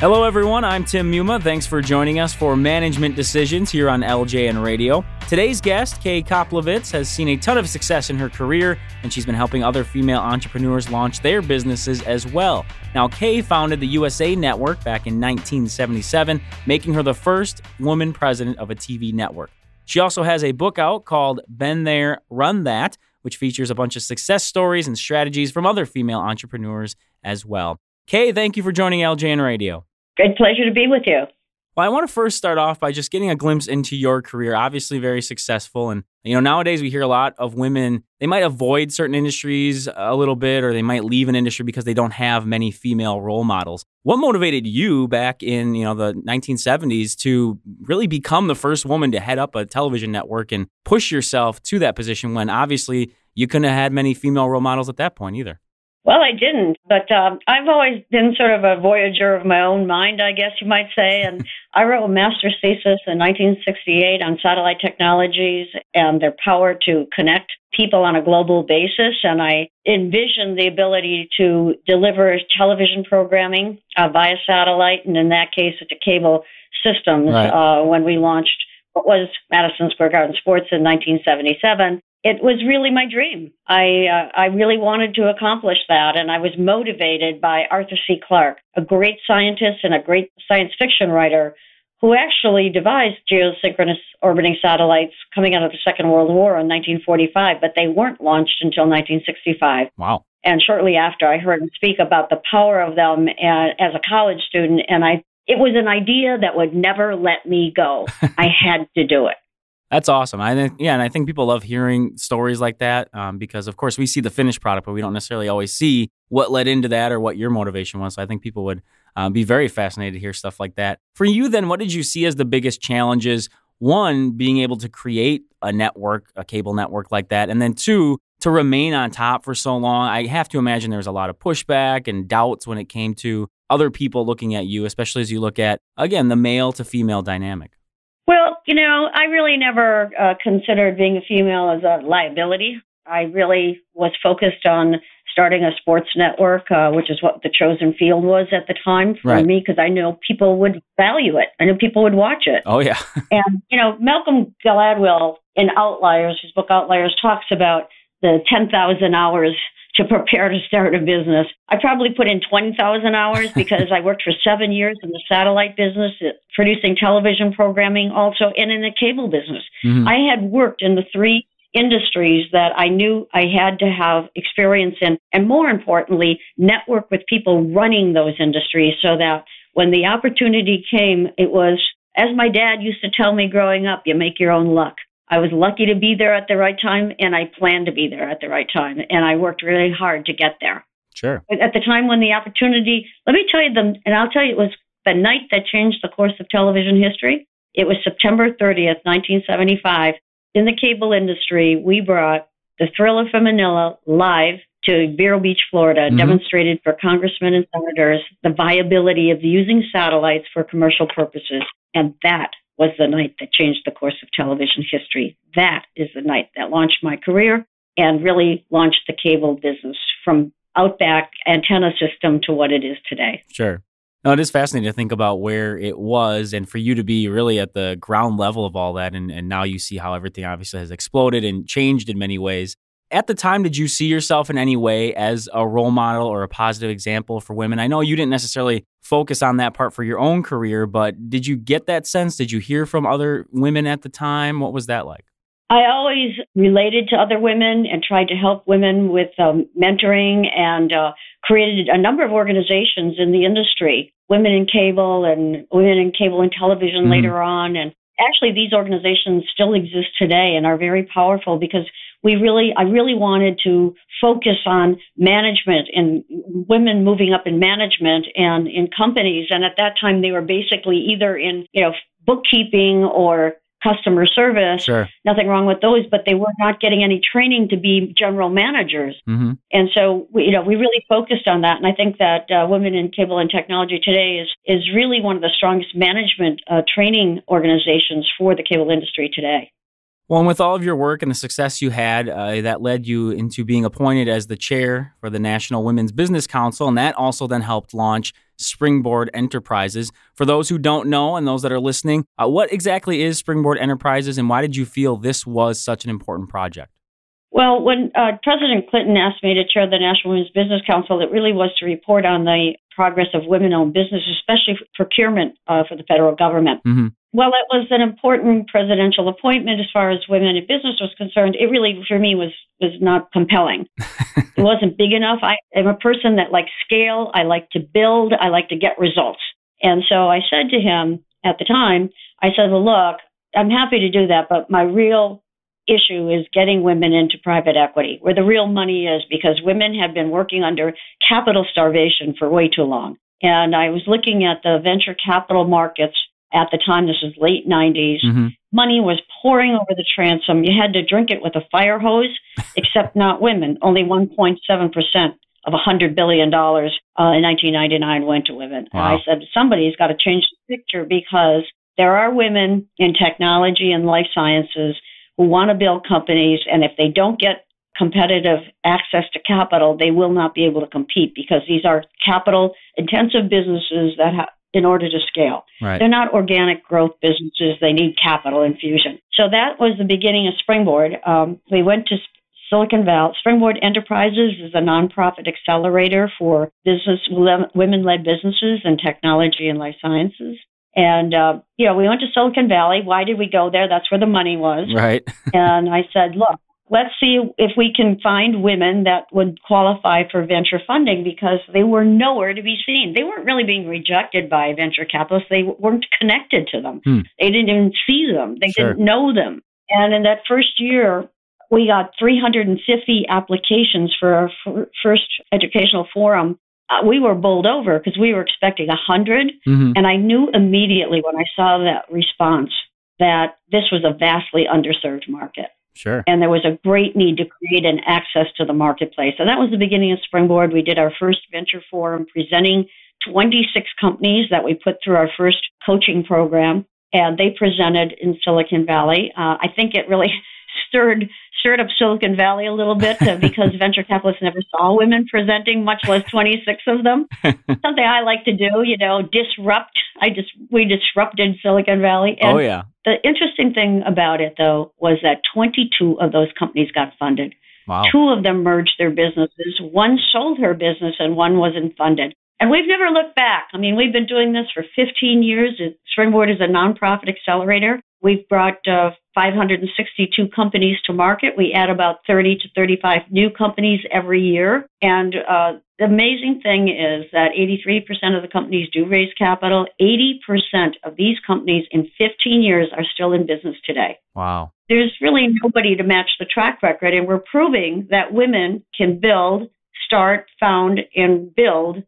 Hello, everyone. I'm Tim Muma. Thanks for joining us for Management Decisions here on LJN Radio. Today's guest, Kay Koplovitz, has seen a ton of success in her career, and she's been helping other female entrepreneurs launch their businesses as well. Now, Kay founded the USA Network back in 1977, making her the first woman president of a TV network. She also has a book out called Been There, Run That, which features a bunch of success stories and strategies from other female entrepreneurs as well. Kay, thank you for joining LJN Radio. Great pleasure to be with you. Well, I want to first start off by just getting a glimpse into your career. Obviously, very successful. And, you know, nowadays we hear a lot of women, they might avoid certain industries a little bit, or they might leave an industry because they don't have many female role models. What motivated you back in, you know, the 1970s to really become the first woman to head up a television network and push yourself to that position when obviously you couldn't have had many female role models at that point either? Well, I didn't, but um, I've always been sort of a voyager of my own mind, I guess you might say. And I wrote a master's thesis in 1968 on satellite technologies and their power to connect people on a global basis. And I envisioned the ability to deliver television programming uh, via satellite, and in that case, it's a cable systems right. uh, when we launched what was Madison Square Garden Sports in 1977 it was really my dream. I uh, I really wanted to accomplish that, and I was motivated by Arthur C. Clarke, a great scientist and a great science fiction writer, who actually devised geosynchronous orbiting satellites coming out of the Second World War in 1945, but they weren't launched until 1965. Wow! And shortly after, I heard him speak about the power of them as a college student, and I it was an idea that would never let me go. I had to do it. That's awesome. I think, yeah, and I think people love hearing stories like that um, because, of course, we see the finished product, but we don't necessarily always see what led into that or what your motivation was. So I think people would um, be very fascinated to hear stuff like that. For you, then, what did you see as the biggest challenges? One, being able to create a network, a cable network like that, and then two, to remain on top for so long. I have to imagine there was a lot of pushback and doubts when it came to other people looking at you, especially as you look at, again, the male to female dynamic. Well, you know, I really never uh, considered being a female as a liability. I really was focused on starting a sports network, uh, which is what the chosen field was at the time for right. me, because I know people would value it. I know people would watch it. Oh, yeah. and, you know, Malcolm Gladwell in Outliers, his book Outliers, talks about the 10,000 hours to prepare to start a business. I probably put in 20,000 hours because I worked for seven years in the satellite business, uh, producing television programming also, and in the cable business. Mm-hmm. I had worked in the three industries that I knew I had to have experience in, and more importantly, network with people running those industries so that when the opportunity came, it was, as my dad used to tell me growing up, you make your own luck. I was lucky to be there at the right time, and I planned to be there at the right time, and I worked really hard to get there. Sure. At the time when the opportunity, let me tell you them, and I'll tell you, it was the night that changed the course of television history. It was September 30th, 1975. In the cable industry, we brought the Thrilla from Manila live to Vero Beach, Florida, mm-hmm. demonstrated for congressmen and senators the viability of using satellites for commercial purposes. And that was the night that changed the course of television history. That is the night that launched my career and really launched the cable business from outback antenna system to what it is today. Sure. No, it is fascinating to think about where it was and for you to be really at the ground level of all that. And, and now you see how everything obviously has exploded and changed in many ways at the time, did you see yourself in any way as a role model or a positive example for women? I know you didn't necessarily focus on that part for your own career, but did you get that sense? Did you hear from other women at the time? What was that like? I always related to other women and tried to help women with um, mentoring and uh, created a number of organizations in the industry, Women in Cable and Women in Cable and Television mm-hmm. later on. And actually, these organizations still exist today and are very powerful because we really, I really wanted to focus on management and women moving up in management and in companies. And at that time, they were basically either in, you know, bookkeeping or customer service. Sure. Nothing wrong with those, but they were not getting any training to be general managers. Mm-hmm. And so, we, you know, we really focused on that. And I think that uh, Women in Cable and Technology today is is really one of the strongest management uh, training organizations for the cable industry today. Well, and with all of your work and the success you had, uh, that led you into being appointed as the chair for the National Women's Business Council, and that also then helped launch Springboard Enterprises. For those who don't know and those that are listening, uh, what exactly is Springboard Enterprises and why did you feel this was such an important project? Well, when uh, President Clinton asked me to chair the National Women's Business Council, it really was to report on the progress of women owned business, especially procurement uh, for the federal government. Mm-hmm. Well, it was an important presidential appointment as far as women in business was concerned. It really, for me, was was not compelling. it wasn't big enough. I am a person that likes scale. I like to build. I like to get results. And so I said to him at the time, I said, "Well, look, I'm happy to do that, but my real issue is getting women into private equity, where the real money is, because women have been working under capital starvation for way too long. And I was looking at the venture capital markets at the time, this was late 90s. Mm-hmm. Money was pouring over the transom. You had to drink it with a fire hose, except not women. Only 1.7% of $100 billion uh, in 1999 went to women. Wow. And I said, somebody's got to change the picture because there are women in technology and life sciences who want to build companies, and if they don't get competitive access to capital, they will not be able to compete because these are capital intensive businesses that have in order to scale. Right. They're not organic growth businesses. They need capital infusion. So that was the beginning of Springboard. Um, we went to Silicon Valley. Springboard Enterprises is a nonprofit accelerator for business women-led businesses in technology and life sciences. And, uh, you know, we went to Silicon Valley. Why did we go there? That's where the money was. Right. and I said, look, let's see if we can find women that would qualify for venture funding because they were nowhere to be seen. They weren't really being rejected by venture capitalists. They weren't connected to them. Hmm. They didn't even see them. They sure. didn't know them. And in that first year, we got 350 applications for our f- first educational forum uh, we were bowled over because we were expecting a 100. Mm-hmm. And I knew immediately when I saw that response that this was a vastly underserved market. Sure. And there was a great need to create an access to the marketplace. And that was the beginning of Springboard. We did our first venture forum presenting 26 companies that we put through our first coaching program. And they presented in Silicon Valley. Uh, I think it really stirred stirred up Silicon Valley a little bit uh, because venture capitalists never saw women presenting, much less 26 of them. Something I like to do, you know, disrupt. I just we disrupted Silicon Valley. And oh yeah. The interesting thing about it though was that 22 of those companies got funded. Wow. Two of them merged their businesses. One sold her business and one wasn't funded. And we've never looked back. I mean, we've been doing this for 15 years. Springboard is a nonprofit accelerator. We've brought uh, 562 companies to market. We add about 30 to 35 new companies every year. And uh, the amazing thing is that 83% of the companies do raise capital. 80% of these companies in 15 years are still in business today. Wow. There's really nobody to match the track record. And we're proving that women can build, start, found, and build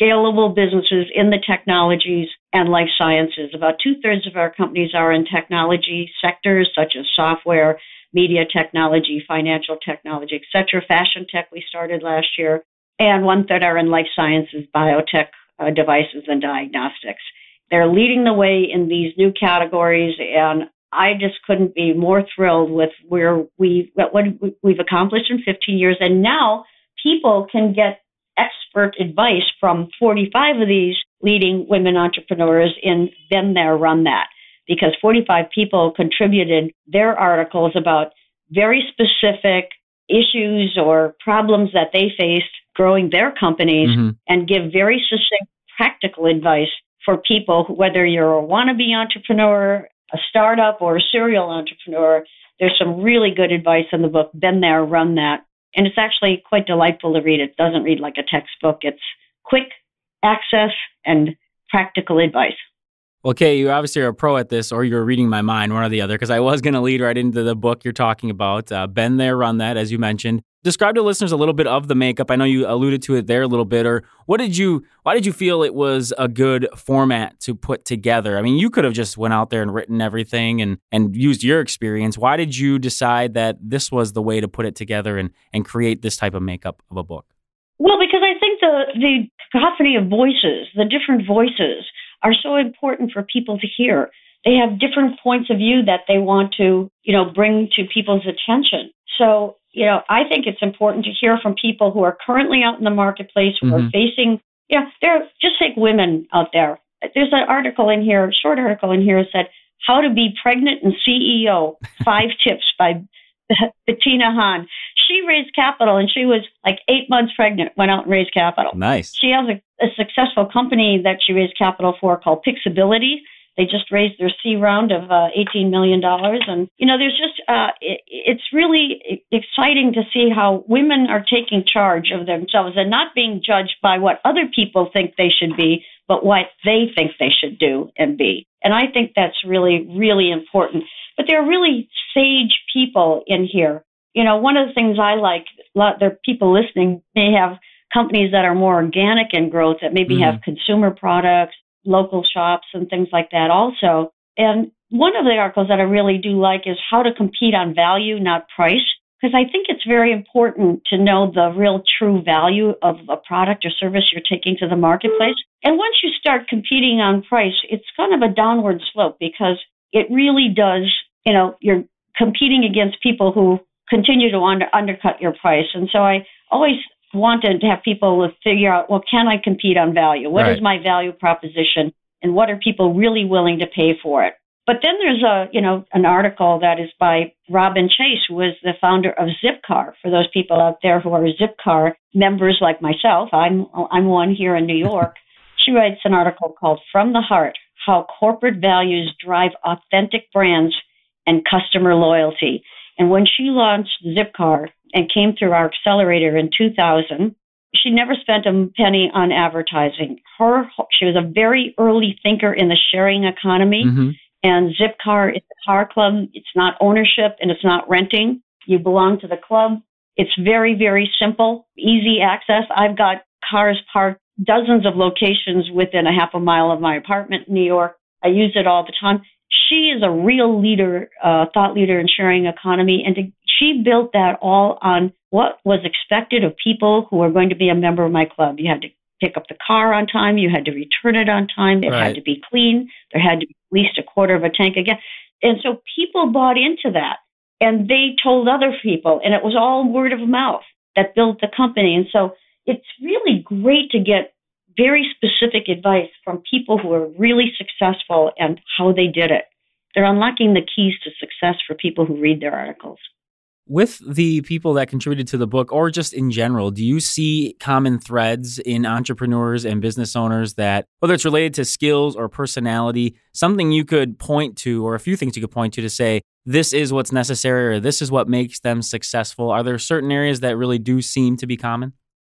scalable businesses in the technologies and life sciences. About two thirds of our companies are in technology sectors such as software, media technology, financial technology, etc. Fashion tech we started last year, and one third are in life sciences, biotech uh, devices, and diagnostics. They're leading the way in these new categories, and I just couldn't be more thrilled with where we what we've accomplished in 15 years, and now people can get expert advice from 45 of these leading women entrepreneurs in Been There, Run That, because 45 people contributed their articles about very specific issues or problems that they faced growing their companies mm-hmm. and give very succinct practical advice for people, whether you're a wannabe entrepreneur, a startup, or a serial entrepreneur. There's some really good advice in the book, Been There, Run That. And it's actually quite delightful to read. It doesn't read like a textbook. It's quick access and practical advice. Well, Kay, you obviously are a pro at this, or you're reading my mind, one or the other, because I was going to lead right into the book you're talking about. Uh, Been there, run that, as you mentioned. Describe to listeners a little bit of the makeup. I know you alluded to it there a little bit, or what did you? Why did you feel it was a good format to put together? I mean, you could have just went out there and written everything and and used your experience. Why did you decide that this was the way to put it together and and create this type of makeup of a book? Well, because I think the the cacophony of voices, the different voices, are so important for people to hear. They have different points of view that they want to, you know, bring to people's attention. So, you know, I think it's important to hear from people who are currently out in the marketplace, who mm-hmm. are facing Yeah, there. Just take women out there. There's an article in here, a short article in here, said how to be pregnant and CEO. Five tips by Bettina Hein. She raised capital and she was like eight months pregnant, went out and raised capital. Nice. She has a, a successful company that she raised capital for called Pixability. They just raised their C round of uh, $18 million. And, you know, there's just, uh, it, it's really exciting to see how women are taking charge of themselves and not being judged by what other people think they should be, but what they think they should do and be. And I think that's really, really important. But there are really sage people in here. You know, one of the things I like, a lot there are people listening may have companies that are more organic in growth that maybe mm. have consumer products, local shops and things like that also. And one of the articles that I really do like is how to compete on value, not price because I think it's very important to know the real true value of a product or service you're taking to the marketplace. And once you start competing on price, it's kind of a downward slope because it really does, you know, you're competing against people who continue to under, undercut your price. And so I always wanted to have people figure out, well, can I compete on value? What right. is my value proposition? And what are people really willing to pay for it? But then there's a, you know, an article that is by Robin Chase, who was the founder of Zipcar. For those people out there who are Zipcar members like myself, I'm I'm one here in New York. she writes an article called "From the Heart: How Corporate Values Drive Authentic Brands and Customer Loyalty." And when she launched Zipcar and came through our accelerator in 2000, she never spent a penny on advertising. Her she was a very early thinker in the sharing economy. Mm-hmm. And Zipcar is a car club. It's not ownership and it's not renting. You belong to the club. It's very, very simple, easy access. I've got cars parked dozens of locations within a half a mile of my apartment in New York. I use it all the time. She is a real leader, uh, thought leader in sharing economy, and to, she built that all on what was expected of people who are going to be a member of my club. You had to pick up the car on time. You had to return it on time. It right. had to be clean. There had to be at least a quarter of a tank again. And so people bought into that and they told other people and it was all word of mouth that built the company. And so it's really great to get very specific advice from people who are really successful and how they did it. They're unlocking the keys to success for people who read their articles. With the people that contributed to the book or just in general do you see common threads in entrepreneurs and business owners that whether it's related to skills or personality something you could point to or a few things you could point to to say this is what's necessary or this is what makes them successful are there certain areas that really do seem to be common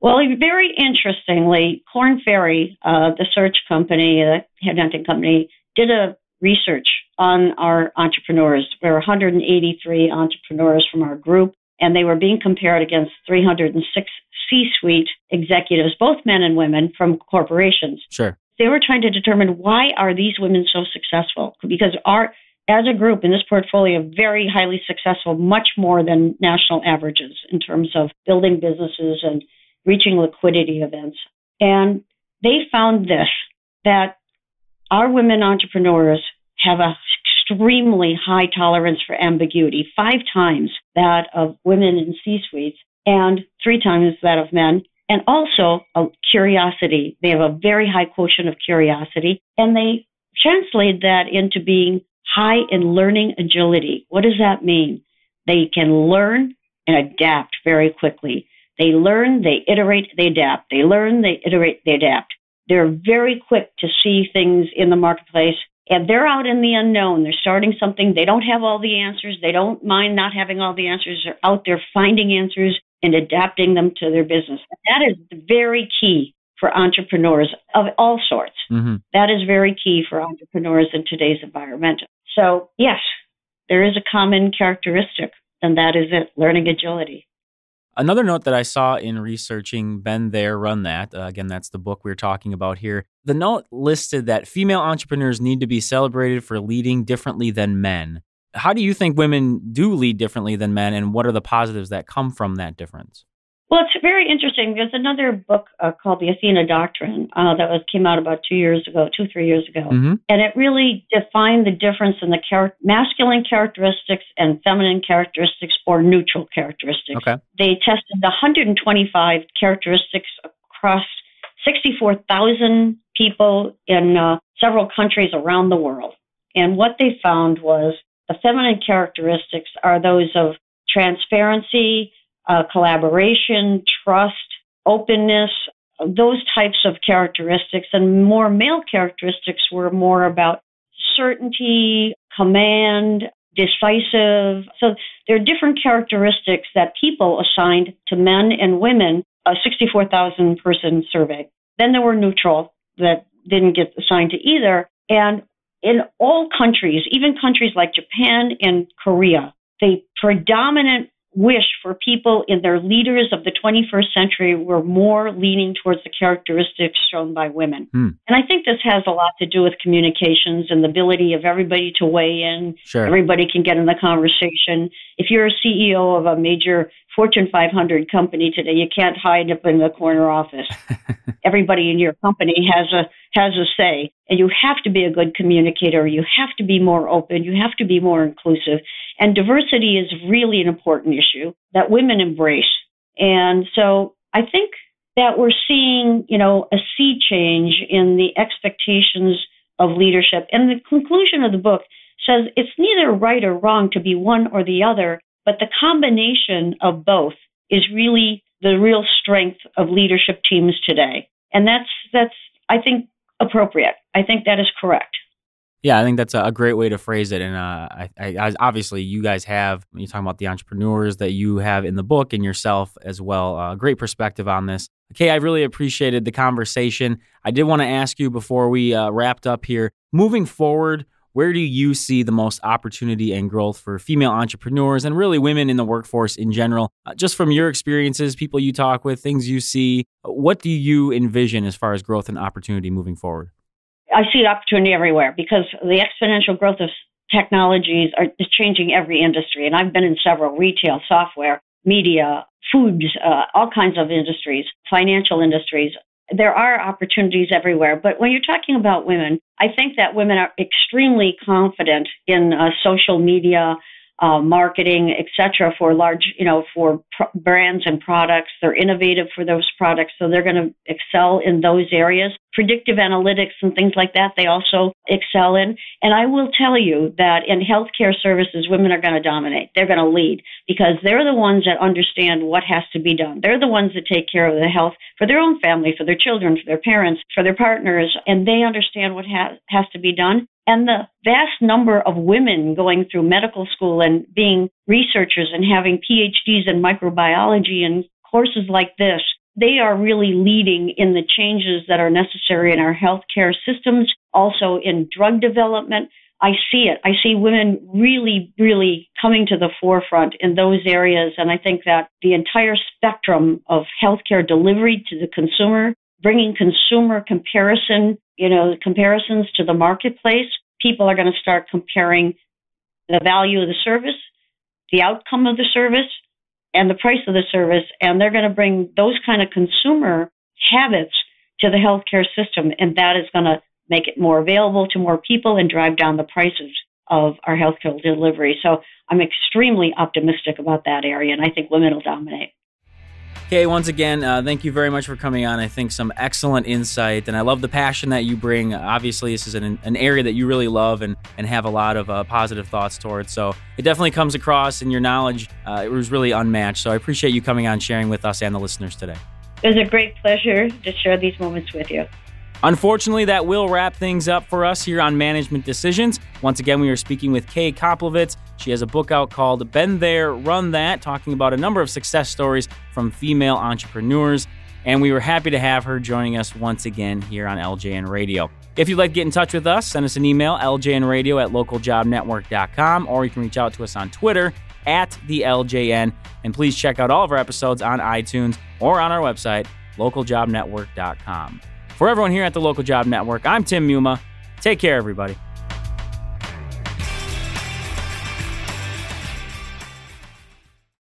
well, very interestingly, Korn Ferry, uh, the search company, the headhunting company, did a research on our entrepreneurs. There were 183 entrepreneurs from our group, and they were being compared against 306 C suite executives, both men and women from corporations. Sure. They were trying to determine why are these women so successful? Because our as a group in this portfolio, very highly successful, much more than national averages in terms of building businesses and reaching liquidity events. And they found this that our women entrepreneurs have a extremely high tolerance for ambiguity, five times that of women in C suites and three times that of men. And also a curiosity. They have a very high quotient of curiosity and they translate that into being high in learning agility. What does that mean? They can learn and adapt very quickly. They learn, they iterate, they adapt. They learn, they iterate, they adapt. They're very quick to see things in the marketplace and they're out in the unknown. They're starting something. They don't have all the answers. They don't mind not having all the answers. They're out there finding answers and adapting them to their business. That is very key for entrepreneurs of all sorts. Mm-hmm. That is very key for entrepreneurs in today's environment. So, yes, there is a common characteristic, and that is it learning agility. Another note that I saw in researching Been There, Run That, uh, again, that's the book we're talking about here. The note listed that female entrepreneurs need to be celebrated for leading differently than men. How do you think women do lead differently than men, and what are the positives that come from that difference? Well, it's very interesting. There's another book uh, called The Athena Doctrine uh, that was came out about two years ago, two three years ago, mm-hmm. and it really defined the difference in the char- masculine characteristics and feminine characteristics or neutral characteristics. Okay. They tested 125 characteristics across 64,000 people in uh, several countries around the world. And what they found was the feminine characteristics are those of transparency, uh, collaboration, trust, openness, those types of characteristics. And more male characteristics were more about certainty, command, decisive. So there are different characteristics that people assigned to men and women, a 64,000 person survey. Then there were neutral that didn't get assigned to either. And in all countries, even countries like Japan and Korea, the predominant wish for people in their leaders of the 21st century were more leaning towards the characteristics shown by women. Hmm. And I think this has a lot to do with communications and the ability of everybody to weigh in. Sure. Everybody can get in the conversation. If you're a CEO of a major Fortune 500 company today, you can't hide up in the corner office. Everybody in your company has a has a say, and you have to be a good communicator. You have to be more open. You have to be more inclusive. And diversity is really an important issue that women embrace. And so I think that we're seeing, you know, a sea change in the expectations of leadership. And the conclusion of the book says it's neither right or wrong to be one or the other, but the combination of both is really the real strength of leadership teams today. And that's that's I think appropriate. I think that is correct. Yeah, I think that's a great way to phrase it. And uh, I, I, obviously, you guys have, when you talk about the entrepreneurs that you have in the book and yourself as well, uh, great perspective on this. Okay, I really appreciated the conversation. I did want to ask you before we uh, wrapped up here moving forward, where do you see the most opportunity and growth for female entrepreneurs and really women in the workforce in general? Uh, just from your experiences, people you talk with, things you see, what do you envision as far as growth and opportunity moving forward? I see opportunity everywhere because the exponential growth of technologies are is changing every industry. And I've been in several retail, software, media, foods, uh, all kinds of industries, financial industries. There are opportunities everywhere. But when you're talking about women, I think that women are extremely confident in uh, social media, uh, marketing, etc., for large, you know, for pr- brands and products. They're innovative for those products, so they're going to excel in those areas. Predictive analytics and things like that, they also excel in. And I will tell you that in healthcare services, women are going to dominate. They're going to lead because they're the ones that understand what has to be done. They're the ones that take care of the health for their own family, for their children, for their parents, for their partners, and they understand what ha- has to be done. And the vast number of women going through medical school and being researchers and having PhDs in microbiology and courses like this, they are really leading in the changes that are necessary in our healthcare systems, also in drug development. I see it. I see women really, really coming to the forefront in those areas. And I think that the entire spectrum of healthcare delivery to the consumer, bringing consumer comparison you know, comparisons to the marketplace, people are going to start comparing the value of the service, the outcome of the service, and the price of the service, and they're going to bring those kind of consumer habits to the healthcare system, and that is going to make it more available to more people and drive down the prices of our healthcare delivery. So I'm extremely optimistic about that area, and I think women will dominate. Okay, once again, uh, thank you very much for coming on. I think some excellent insight, and I love the passion that you bring. Obviously, this is an, an area that you really love and, and have a lot of uh, positive thoughts towards. So it definitely comes across, and your knowledge uh, it was really unmatched. So I appreciate you coming on, sharing with us and the listeners today. It was a great pleasure to share these moments with you. Unfortunately, that will wrap things up for us here on Management Decisions. Once again, we are speaking with Kay Koplovitz. She has a book out called Been There, Run That, talking about a number of success stories from female entrepreneurs. And we were happy to have her joining us once again here on LJN Radio. If you'd like to get in touch with us, send us an email, ljnradio at localjobnetwork.com, or you can reach out to us on Twitter at the LJN. And please check out all of our episodes on iTunes or on our website, localjobnetwork.com. For everyone here at the Local Job Network, I'm Tim Muma. Take care, everybody.